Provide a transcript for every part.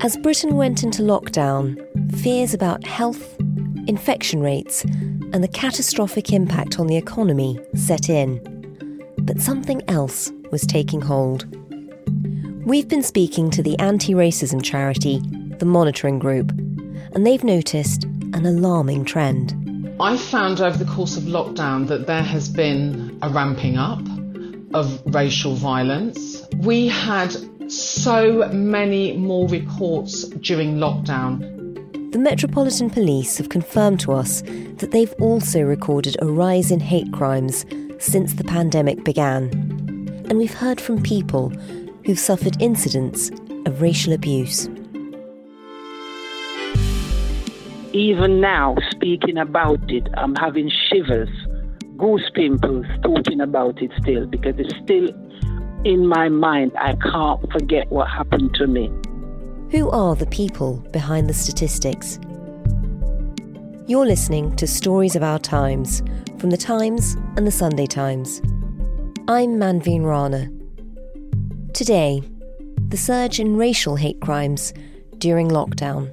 As Britain went into lockdown, fears about health, infection rates, and the catastrophic impact on the economy set in. But something else was taking hold. We've been speaking to the anti racism charity, the Monitoring Group, and they've noticed an alarming trend. I found over the course of lockdown that there has been a ramping up of racial violence. We had so many more reports during lockdown. The Metropolitan Police have confirmed to us that they've also recorded a rise in hate crimes since the pandemic began. And we've heard from people who've suffered incidents of racial abuse. Even now, speaking about it, I'm having shivers, goose pimples, talking about it still because it's still in my mind. I can't forget what happened to me. Who are the people behind the statistics? You're listening to Stories of Our Times from The Times and The Sunday Times. I'm Manveen Rana. Today, the surge in racial hate crimes during lockdown.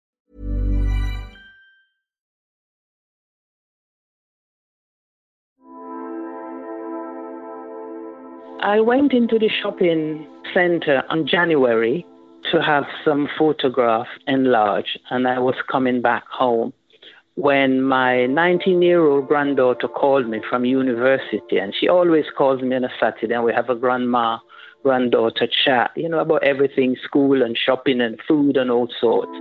I went into the shopping center on January to have some photograph enlarged, and I was coming back home when my 19 year old granddaughter called me from university, and she always calls me on a Saturday, and we have a grandma granddaughter chat, you know, about everything school and shopping and food and all sorts.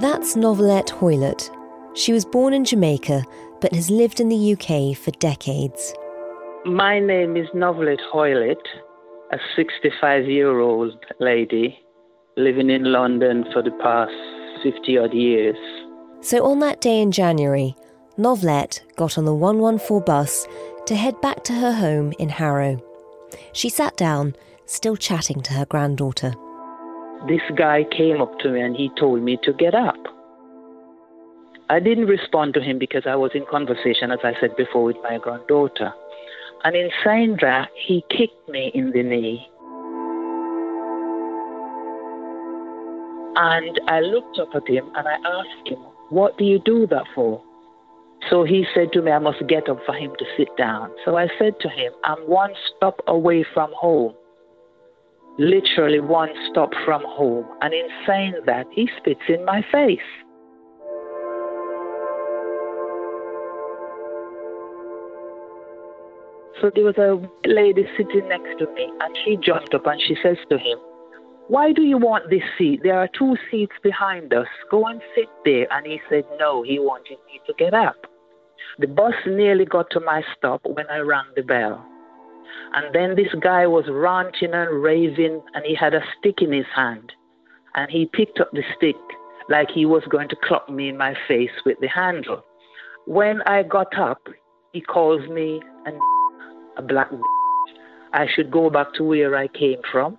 That's Novelette Hoylett. She was born in Jamaica but has lived in the UK for decades. My name is Novelette Hoylett, a 65 year old lady living in London for the past 50 odd years. So on that day in January, Novelette got on the 114 bus to head back to her home in Harrow. She sat down, still chatting to her granddaughter. This guy came up to me and he told me to get up. I didn't respond to him because I was in conversation, as I said before, with my granddaughter. And in saying that, he kicked me in the knee. And I looked up at him and I asked him, What do you do that for? So he said to me, I must get up for him to sit down. So I said to him, I'm one stop away from home. Literally one stop from home. And in saying that, he spits in my face. So there was a lady sitting next to me, and she jumped up and she says to him, Why do you want this seat? There are two seats behind us. Go and sit there. And he said, No, he wanted me to get up. The bus nearly got to my stop when I rang the bell. And then this guy was ranting and raving, and he had a stick in his hand. And he picked up the stick like he was going to clock me in my face with the handle. When I got up, he calls me an a black I should go back to where I came from.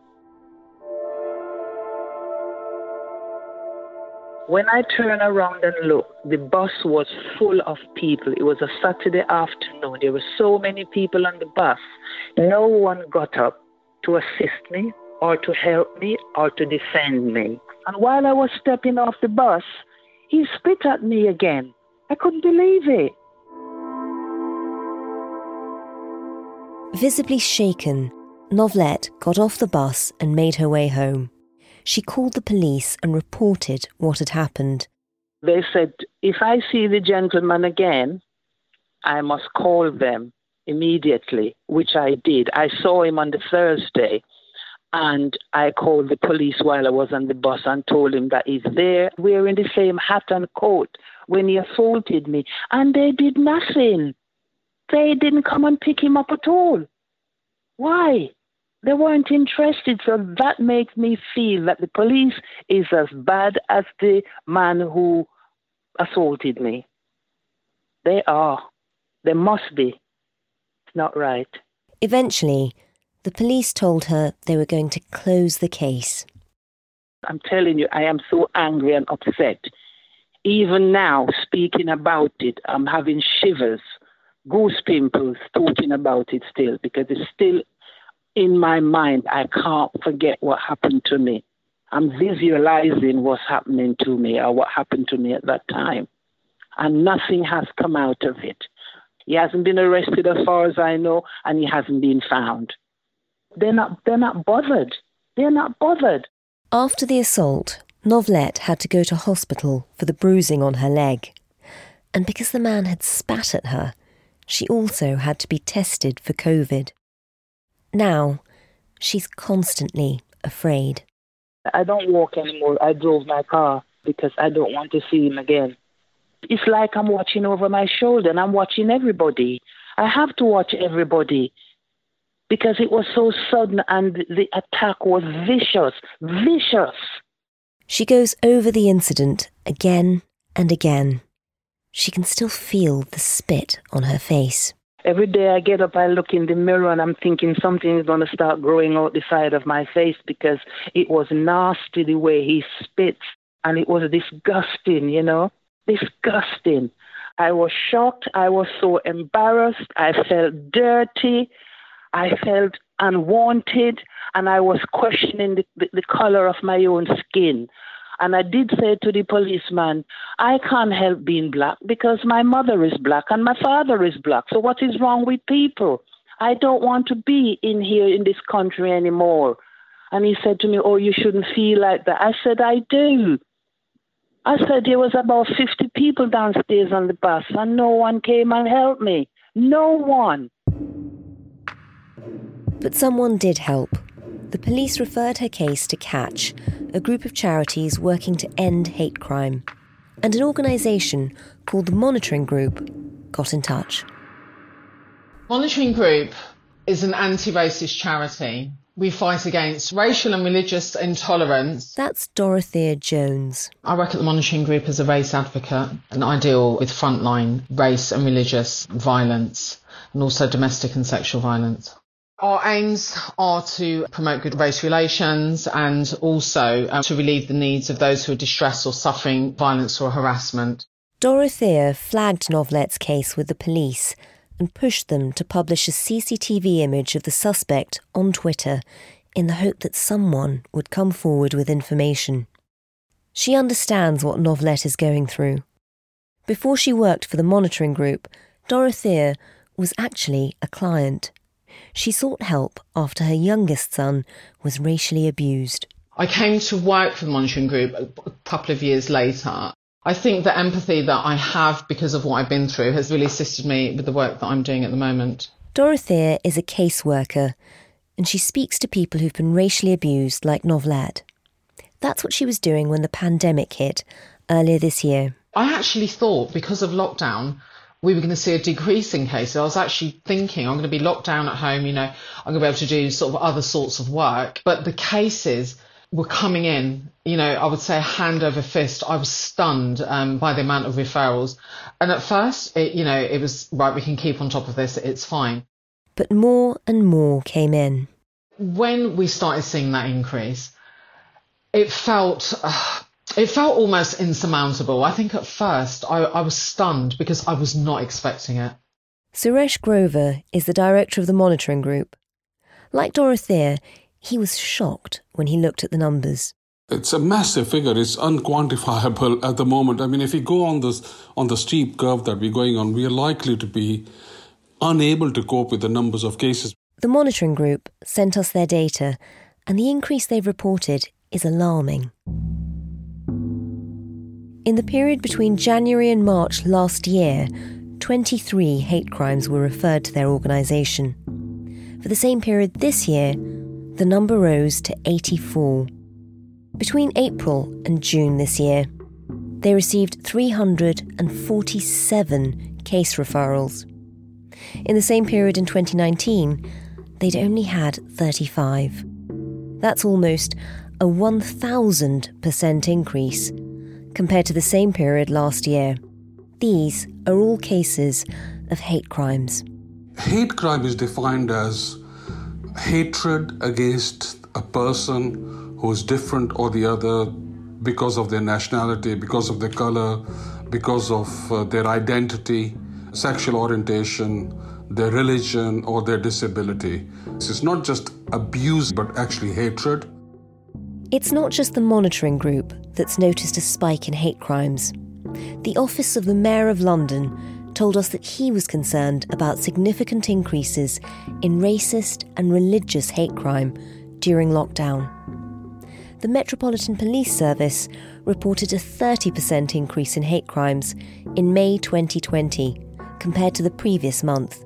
When I turned around and looked, the bus was full of people. It was a Saturday afternoon. There were so many people on the bus. No one got up to assist me or to help me or to defend me. And while I was stepping off the bus, he spit at me again. I couldn't believe it. Visibly shaken, Novelette got off the bus and made her way home. She called the police and reported what had happened. They said, if I see the gentleman again, I must call them immediately, which I did. I saw him on the Thursday and I called the police while I was on the bus and told him that he's there wearing the same hat and coat when he assaulted me. And they did nothing. They didn't come and pick him up at all. Why? They weren't interested. So that makes me feel that the police is as bad as the man who assaulted me. They are. They must be. It's not right. Eventually, the police told her they were going to close the case. I'm telling you, I am so angry and upset. Even now, speaking about it, I'm having shivers, goose pimples, talking about it still, because it's still in my mind. I can't forget what happened to me. I'm visualizing what's happening to me or what happened to me at that time. And nothing has come out of it. He hasn't been arrested as far as I know, and he hasn't been found. They're not, they're not bothered. They're not bothered. After the assault, Novelette had to go to hospital for the bruising on her leg. And because the man had spat at her, she also had to be tested for COVID. Now, she's constantly afraid. I don't walk anymore. I drove my car because I don't want to see him again. It's like I'm watching over my shoulder and I'm watching everybody. I have to watch everybody because it was so sudden and the attack was vicious, vicious. She goes over the incident again and again. She can still feel the spit on her face. Every day I get up, I look in the mirror and I'm thinking something is going to start growing out the side of my face because it was nasty the way he spits and it was disgusting, you know, disgusting. I was shocked. I was so embarrassed. I felt dirty. I felt unwanted and I was questioning the, the, the color of my own skin. And I did say to the policeman, I can't help being black because my mother is black and my father is black. So what is wrong with people? I don't want to be in here in this country anymore. And he said to me, Oh, you shouldn't feel like that. I said, I do. I said, There was about 50 people downstairs on the bus and no one came and helped me. No one. But someone did help. The police referred her case to Catch, a group of charities working to end hate crime. And an organisation called the Monitoring Group got in touch. Monitoring Group is an anti racist charity. We fight against racial and religious intolerance. That's Dorothea Jones. I work at the Monitoring Group as a race advocate and I deal with frontline race and religious violence and also domestic and sexual violence. Our aims are to promote good race relations and also um, to relieve the needs of those who are distressed or suffering violence or harassment. Dorothea flagged Novelette's case with the police and pushed them to publish a CCTV image of the suspect on Twitter in the hope that someone would come forward with information. She understands what Novelette is going through. Before she worked for the monitoring group, Dorothea was actually a client she sought help after her youngest son was racially abused. I came to work for the monitoring group a couple of years later. I think the empathy that I have because of what I've been through has really assisted me with the work that I'm doing at the moment. Dorothea is a caseworker and she speaks to people who've been racially abused like Novelette. That's what she was doing when the pandemic hit earlier this year. I actually thought because of lockdown, we were going to see a decrease in cases. I was actually thinking I'm going to be locked down at home, you know, I'm going to be able to do sort of other sorts of work. But the cases were coming in, you know, I would say hand over fist. I was stunned um, by the amount of referrals. And at first, it, you know, it was right, we can keep on top of this, it's fine. But more and more came in. When we started seeing that increase, it felt. Uh, it felt almost insurmountable. I think at first I, I was stunned because I was not expecting it. Suresh Grover is the director of the monitoring group. Like Dorothea, he was shocked when he looked at the numbers. It's a massive figure. It's unquantifiable at the moment. I mean, if we go on this on the steep curve that we're going on, we are likely to be unable to cope with the numbers of cases. The monitoring group sent us their data, and the increase they've reported is alarming. In the period between January and March last year, 23 hate crimes were referred to their organisation. For the same period this year, the number rose to 84. Between April and June this year, they received 347 case referrals. In the same period in 2019, they'd only had 35. That's almost a 1,000% increase compared to the same period last year. These are all cases of hate crimes. Hate crime is defined as hatred against a person who is different or the other because of their nationality, because of their color, because of uh, their identity, sexual orientation, their religion, or their disability. This is not just abuse, but actually hatred. It's not just the monitoring group that's noticed a spike in hate crimes. The Office of the Mayor of London told us that he was concerned about significant increases in racist and religious hate crime during lockdown the Metropolitan Police Service reported a 30% increase in hate crimes in May 2020 compared to the previous month.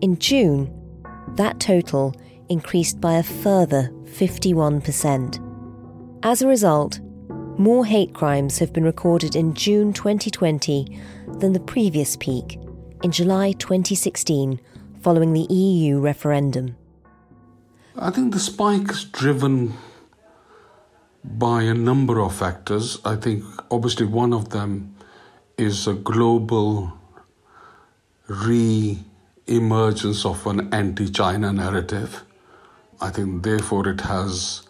In June, that total increased by a further 51%. As a result, more hate crimes have been recorded in June 2020 than the previous peak in July 2016 following the EU referendum. I think the spike is driven by a number of factors. I think obviously one of them is a global re emergence of an anti China narrative. I think therefore it has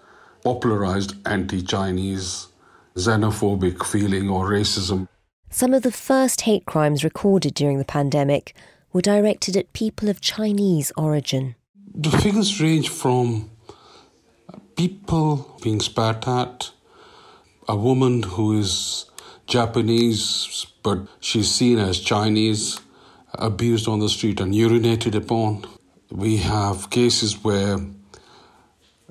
popularized anti Chinese xenophobic feeling or racism. Some of the first hate crimes recorded during the pandemic were directed at people of Chinese origin. The figures range from people being spat at, a woman who is Japanese but she's seen as Chinese, abused on the street and urinated upon. We have cases where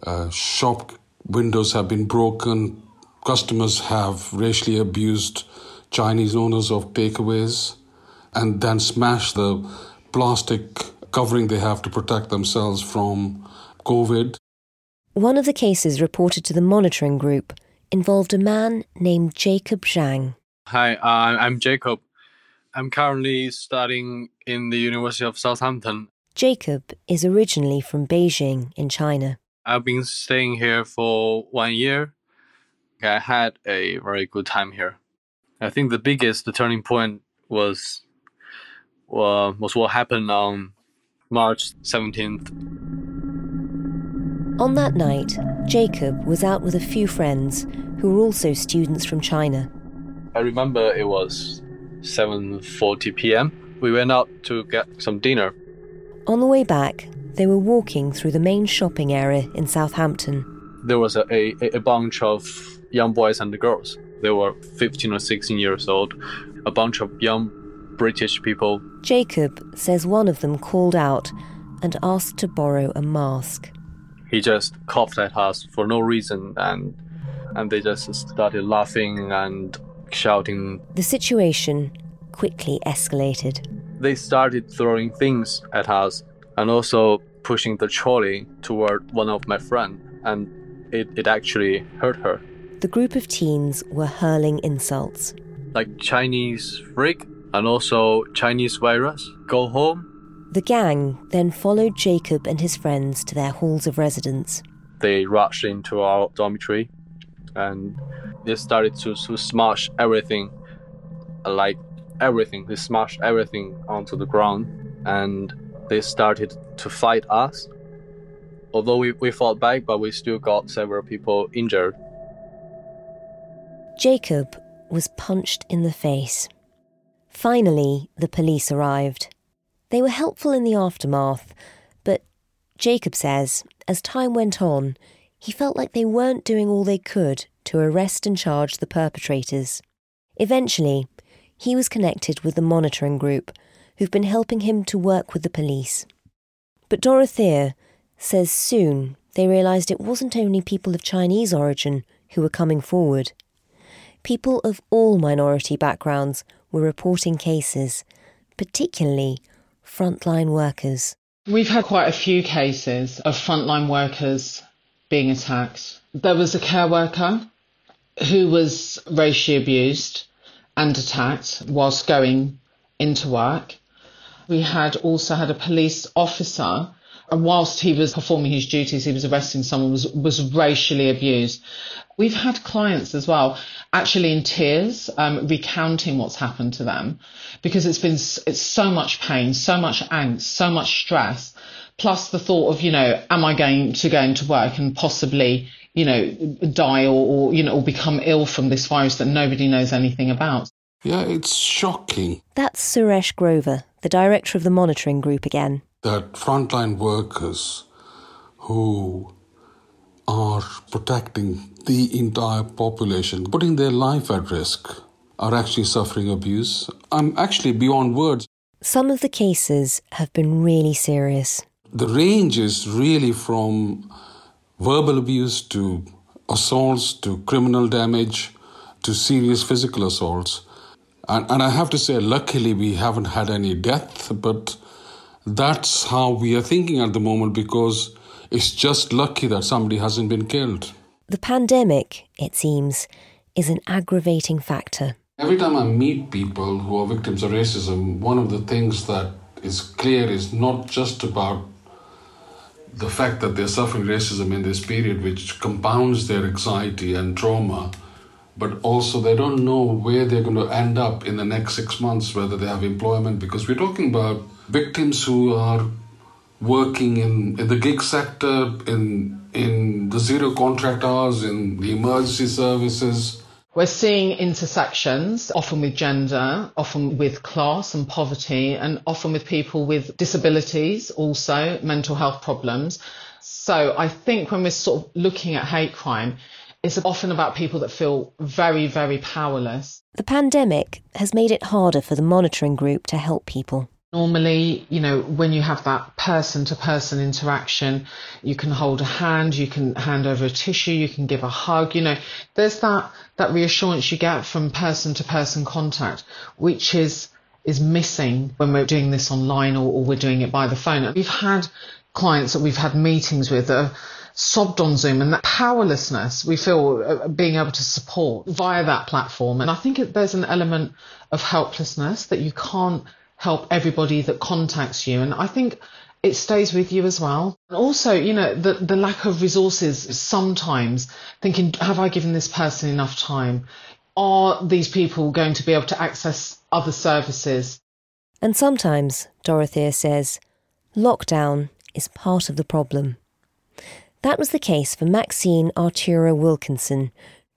uh, shop windows have been broken, customers have racially abused Chinese owners of takeaways and then smashed the plastic covering they have to protect themselves from COVID. One of the cases reported to the monitoring group involved a man named Jacob Zhang. Hi, uh, I'm Jacob. I'm currently studying in the University of Southampton. Jacob is originally from Beijing in China. I've been staying here for one year. I had a very good time here. I think the biggest the turning point was uh, was what happened on March 17th. On that night, Jacob was out with a few friends who were also students from China. I remember it was 7:40 p.m. We went out to get some dinner. On the way back, they were walking through the main shopping area in Southampton. There was a, a, a bunch of young boys and girls. They were 15 or 16 years old, a bunch of young British people. Jacob says one of them called out and asked to borrow a mask he just coughed at us for no reason and and they just started laughing and shouting. The situation quickly escalated. They started throwing things at us and also pushing the trolley toward one of my friends and it, it actually hurt her. The group of teens were hurling insults. Like Chinese freak and also Chinese virus, go home the gang then followed Jacob and his friends to their halls of residence. They rushed into our dormitory and they started to, to smash everything, like everything. They smashed everything onto the ground and they started to fight us. Although we, we fought back, but we still got several people injured. Jacob was punched in the face. Finally, the police arrived. They were helpful in the aftermath, but Jacob says, as time went on, he felt like they weren't doing all they could to arrest and charge the perpetrators. Eventually, he was connected with the monitoring group, who've been helping him to work with the police. But Dorothea says soon they realised it wasn't only people of Chinese origin who were coming forward. People of all minority backgrounds were reporting cases, particularly frontline workers. We've had quite a few cases of frontline workers being attacked. There was a care worker who was racially abused and attacked whilst going into work. We had also had a police officer, and whilst he was performing his duties, he was arresting someone was was racially abused. We've had clients as well, actually in tears, um, recounting what's happened to them, because it's been it's so much pain, so much angst, so much stress, plus the thought of you know, am I going to go into work and possibly you know die or, or you know or become ill from this virus that nobody knows anything about. Yeah, it's shocking. That's Suresh Grover, the director of the monitoring group again. That frontline workers who are protecting the entire population, putting their life at risk, are actually suffering abuse. I'm actually beyond words. Some of the cases have been really serious. The range is really from verbal abuse to assaults to criminal damage to serious physical assaults. And, and I have to say, luckily, we haven't had any death, but that's how we are thinking at the moment because it's just lucky that somebody hasn't been killed. The pandemic, it seems, is an aggravating factor. Every time I meet people who are victims of racism, one of the things that is clear is not just about the fact that they're suffering racism in this period, which compounds their anxiety and trauma but also they don't know where they're going to end up in the next six months, whether they have employment, because we're talking about victims who are working in, in the gig sector, in in the zero contract hours, in the emergency services. We're seeing intersections, often with gender, often with class and poverty, and often with people with disabilities, also mental health problems. So I think when we're sort of looking at hate crime, it's often about people that feel very, very powerless. The pandemic has made it harder for the monitoring group to help people. Normally, you know, when you have that person to person interaction, you can hold a hand, you can hand over a tissue, you can give a hug, you know, there's that, that reassurance you get from person to person contact, which is, is missing when we're doing this online or, or we're doing it by the phone. We've had clients that we've had meetings with that sobbed on Zoom and that powerlessness we feel uh, being able to support via that platform. And I think there's an element of helplessness that you can't help everybody that contacts you. And I think it stays with you as well. Also, you know, the, the lack of resources sometimes thinking, have I given this person enough time? Are these people going to be able to access other services? And sometimes, Dorothea says, lockdown is part of the problem. That was the case for Maxine Artura Wilkinson,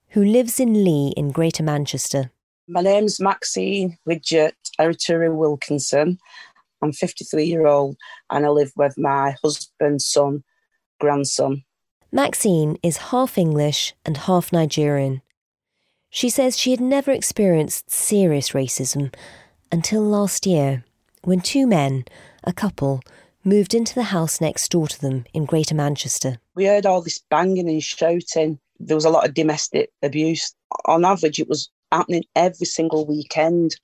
who lives in Leigh in Greater Manchester. My name's Maxine Widget Artura Wilkinson. I'm 53 year old and I live with my husband, son, grandson. Maxine is half English and half Nigerian. She says she had never experienced serious racism until last year when two men, a couple, moved into the house next door to them in Greater Manchester. We heard all this banging and shouting. There was a lot of domestic abuse. On average, it was happening every single weekend.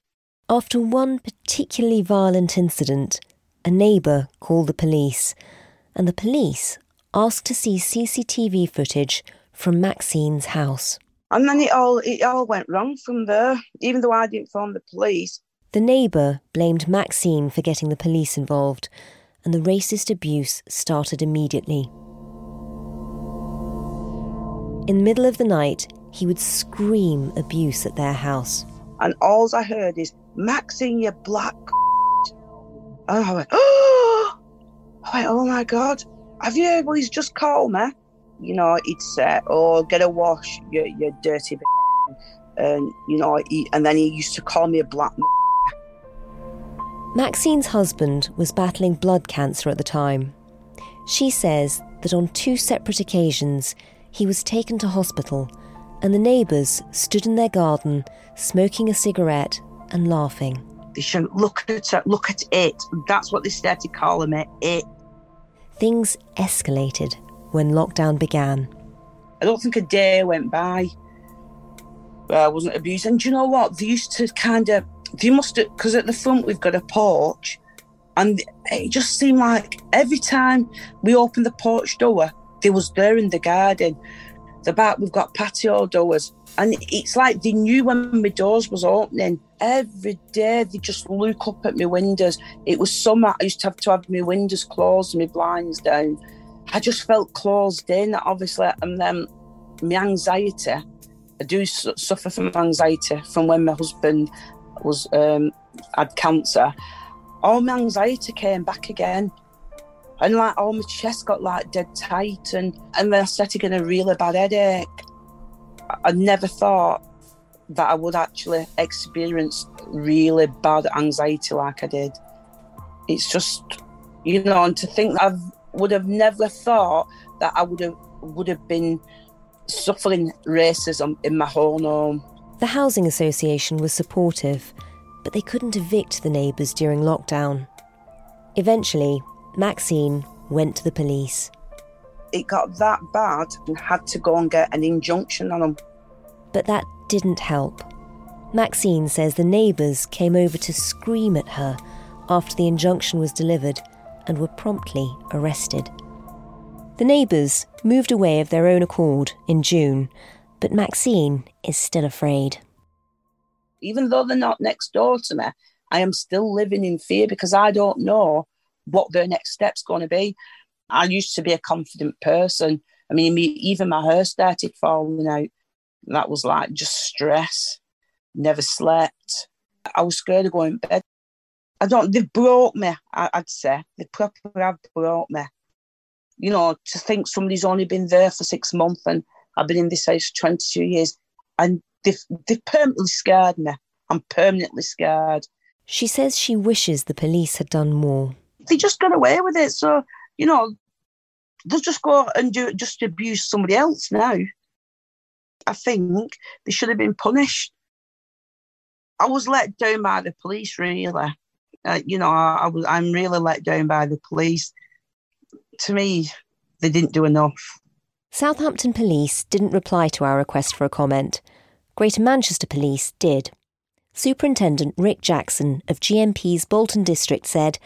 After one particularly violent incident, a neighbour called the police, and the police asked to see CCTV footage from Maxine's house. And then it all it all went wrong from there. Even though I didn't phone the police. The neighbour blamed Maxine for getting the police involved and the racist abuse started immediately. In the middle of the night, he would scream abuse at their house. And all I heard is, Maxine, you black. And I went, oh! I went, oh my God, have you heard what he's just called me? You know, he'd say, oh, get a wash, you, you dirty b-. And, you know, he, and then he used to call me a black Maxine's husband was battling blood cancer at the time. She says that on two separate occasions he was taken to hospital and the neighbours stood in their garden smoking a cigarette and laughing. They shout, look at it, look at it. That's what they started calling it, it. Things escalated when lockdown began. I don't think a day went by where I wasn't abused. And do you know what? They used to kind of, they must because at the front we've got a porch, and it just seemed like every time we opened the porch door, they was there in the garden. The back we've got patio doors, and it's like they knew when my doors was opening. Every day they just look up at my windows. It was summer. I used to have to have my windows closed and my blinds down. I just felt closed in, obviously, and then my anxiety. I do suffer from anxiety from when my husband was um, had cancer. All my anxiety came back again, and like all my chest got like dead tight, and and then I started getting a really bad headache. I never thought that I would actually experience really bad anxiety like I did. It's just, you know, and to think I would have never thought that I would have would have been suffering racism in my own home. The housing association was supportive, but they couldn't evict the neighbours during lockdown. Eventually, Maxine went to the police. It got that bad and had to go and get an injunction on them. But that didn't help. Maxine says the neighbours came over to scream at her after the injunction was delivered and were promptly arrested. The neighbours moved away of their own accord in June, but Maxine is still afraid. Even though they're not next door to me, I am still living in fear because I don't know what their next step's going to be. I used to be a confident person. I mean, even my hair started falling out. That was like just stress. Never slept. I was scared of going to bed. I don't. They've broke me. I, would say they properly have broke me. You know, to think somebody's only been there for six months and I've been in this house for 22 years, and they've they've permanently scarred me. I'm permanently scarred. She says she wishes the police had done more. They just got away with it. So you know, they'll just go and do it, just abuse somebody else now. I think they should have been punished. I was let down by the police, really. Uh, you know, I, I was. I'm really let down by the police. To me, they didn't do enough. Southampton Police didn't reply to our request for a comment. Greater Manchester Police did. Superintendent Rick Jackson of GMP's Bolton District said,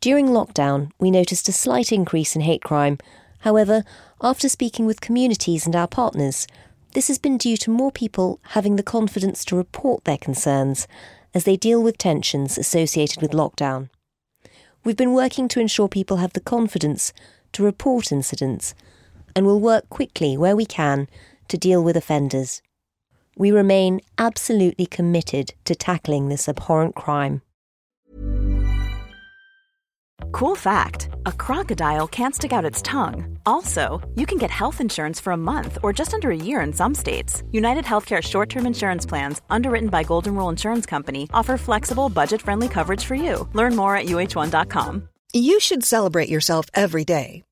During lockdown, we noticed a slight increase in hate crime. However, after speaking with communities and our partners, this has been due to more people having the confidence to report their concerns as they deal with tensions associated with lockdown. We've been working to ensure people have the confidence to report incidents and will work quickly where we can to deal with offenders. We remain absolutely committed to tackling this abhorrent crime. Cool fact a crocodile can't stick out its tongue. Also, you can get health insurance for a month or just under a year in some states. United Healthcare short term insurance plans, underwritten by Golden Rule Insurance Company, offer flexible, budget friendly coverage for you. Learn more at uh1.com. You should celebrate yourself every day,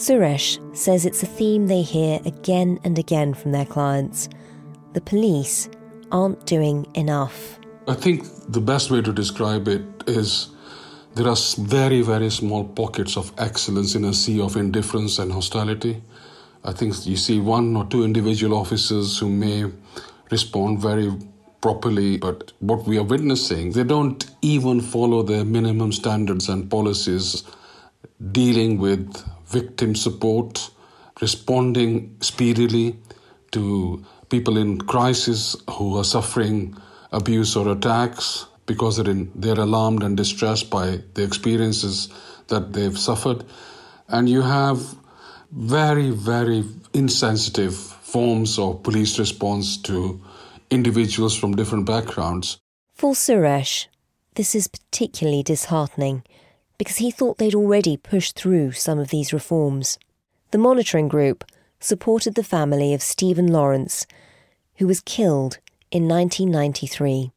Suresh says it's a theme they hear again and again from their clients. The police aren't doing enough. I think the best way to describe it is there are very, very small pockets of excellence in a sea of indifference and hostility. I think you see one or two individual officers who may respond very properly, but what we are witnessing, they don't even follow the minimum standards and policies dealing with victim support, responding speedily to people in crisis who are suffering abuse or attacks because they're, in, they're alarmed and distressed by the experiences that they've suffered. And you have very, very insensitive forms of police response to individuals from different backgrounds. For Suresh, this is particularly disheartening because he thought they'd already pushed through some of these reforms. The monitoring group supported the family of Stephen Lawrence, who was killed in 1993.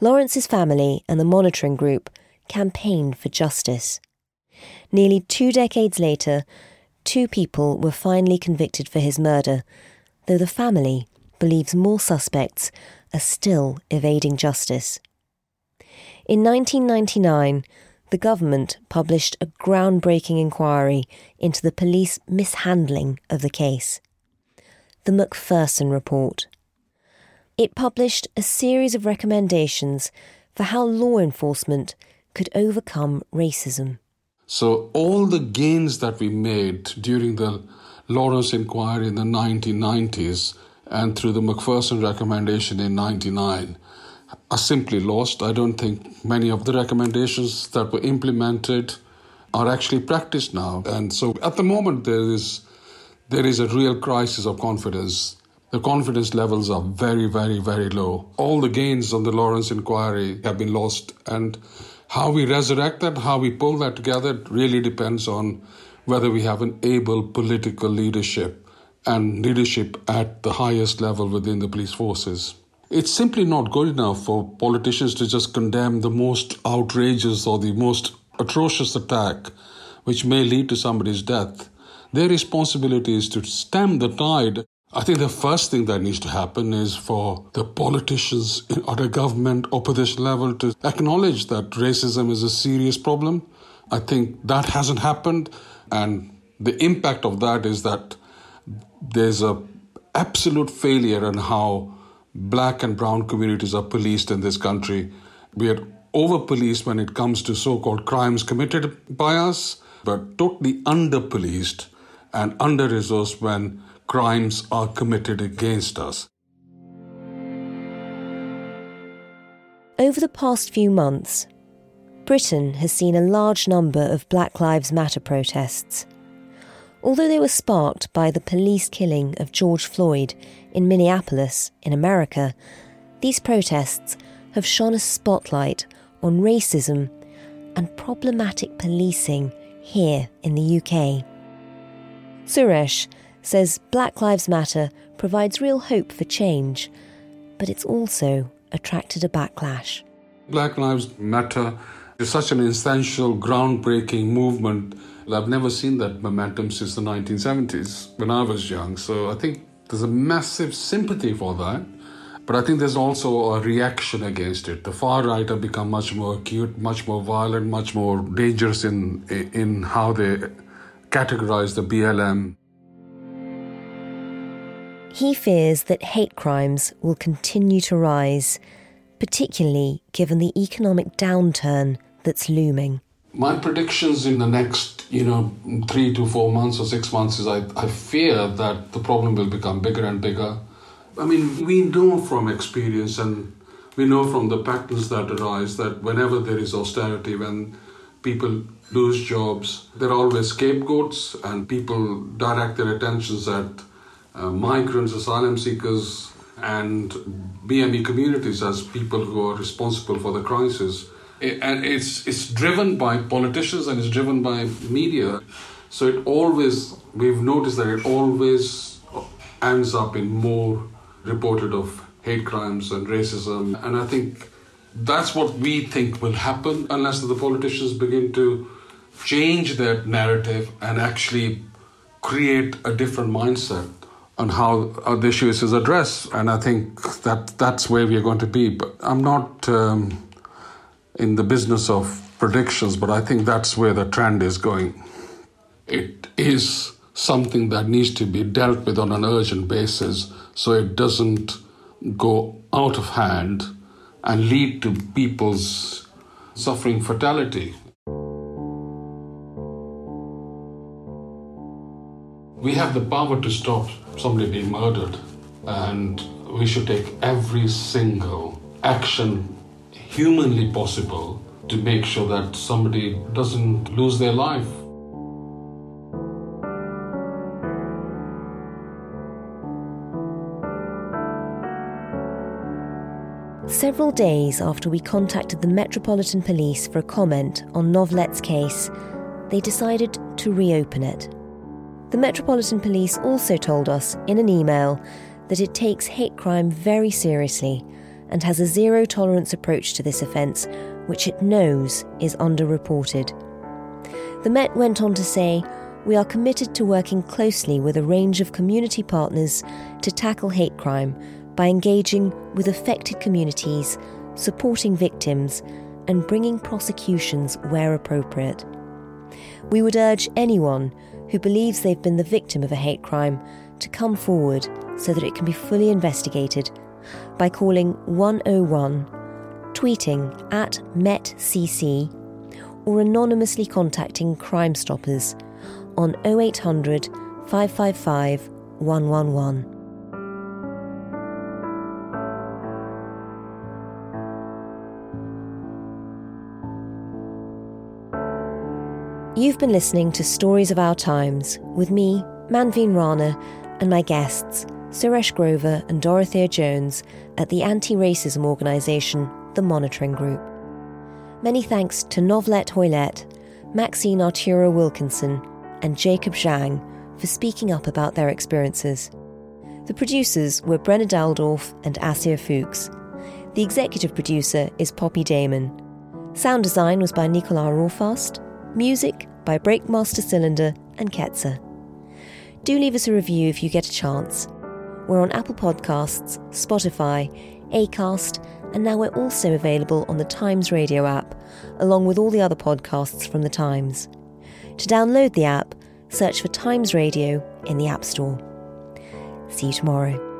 Lawrence's family and the monitoring group campaigned for justice. Nearly two decades later, two people were finally convicted for his murder, though the family believes more suspects are still evading justice. In 1999, the government published a groundbreaking inquiry into the police mishandling of the case. The Macpherson Report. It published a series of recommendations for how law enforcement could overcome racism. So, all the gains that we made during the Lawrence inquiry in the 1990s and through the Macpherson recommendation in 99 are simply lost. I don't think many of the recommendations that were implemented are actually practiced now. And so at the moment there is there is a real crisis of confidence. The confidence levels are very, very, very low. All the gains on the Lawrence inquiry have been lost. And how we resurrect that, how we pull that together, really depends on whether we have an able political leadership and leadership at the highest level within the police forces. It's simply not good enough for politicians to just condemn the most outrageous or the most atrocious attack which may lead to somebody's death. Their responsibility is to stem the tide. I think the first thing that needs to happen is for the politicians at a government opposition level to acknowledge that racism is a serious problem. I think that hasn't happened, and the impact of that is that there's a absolute failure in how black and brown communities are policed in this country. We are over policed when it comes to so called crimes committed by us, but totally under policed and under resourced when crimes are committed against us. Over the past few months, Britain has seen a large number of Black Lives Matter protests. Although they were sparked by the police killing of George Floyd in Minneapolis, in America, these protests have shone a spotlight on racism and problematic policing here in the UK. Suresh says Black Lives Matter provides real hope for change, but it's also attracted a backlash. Black Lives Matter is such an essential, groundbreaking movement I've never seen that momentum since the 1970s when I was young. So I think there's a massive sympathy for that. But I think there's also a reaction against it. The far right have become much more acute, much more violent, much more dangerous in in how they categorize the BLM. He fears that hate crimes will continue to rise, particularly given the economic downturn that's looming. My predictions in the next, you know, three to four months or six months is I, I fear that the problem will become bigger and bigger. I mean, we know from experience and we know from the patterns that arise that whenever there is austerity, when people lose jobs, there are always scapegoats and people direct their attentions at uh, migrants, asylum seekers, and BME communities as people who are responsible for the crisis and it's it's driven by politicians and it's driven by media. So it always we've noticed that it always ends up in more reported of hate crimes and racism, and I think that's what we think will happen unless the politicians begin to change their narrative and actually create a different mindset on how, the issues is addressed. And I think that that's where we are going to be. But I'm not. Um, in the business of predictions, but I think that's where the trend is going. It is something that needs to be dealt with on an urgent basis so it doesn't go out of hand and lead to people's suffering fatality. We have the power to stop somebody being murdered, and we should take every single action humanly possible to make sure that somebody doesn't lose their life. Several days after we contacted the Metropolitan Police for a comment on Novelette's case, they decided to reopen it. The Metropolitan Police also told us in an email that it takes hate crime very seriously and has a zero tolerance approach to this offence, which it knows is underreported. The Met went on to say, We are committed to working closely with a range of community partners to tackle hate crime by engaging with affected communities, supporting victims, and bringing prosecutions where appropriate. We would urge anyone who believes they've been the victim of a hate crime to come forward so that it can be fully investigated by calling 101, tweeting at METCC, or anonymously contacting Crime Stoppers on 0800 555 111. You've been listening to Stories of Our Times with me, Manveen Rana, and my guests, Suresh Grover and Dorothea Jones at the anti racism organisation, The Monitoring Group. Many thanks to Novelette Hoylett, Maxine Arturo Wilkinson, and Jacob Zhang for speaking up about their experiences. The producers were Brenna Daldorf and Asir Fuchs. The executive producer is Poppy Damon. Sound design was by Nicola Rawfast. Music by Breakmaster Cylinder and Ketzer. Do leave us a review if you get a chance. We're on Apple Podcasts, Spotify, Acast, and now we're also available on the Times Radio app, along with all the other podcasts from the Times. To download the app, search for Times Radio in the App Store. See you tomorrow.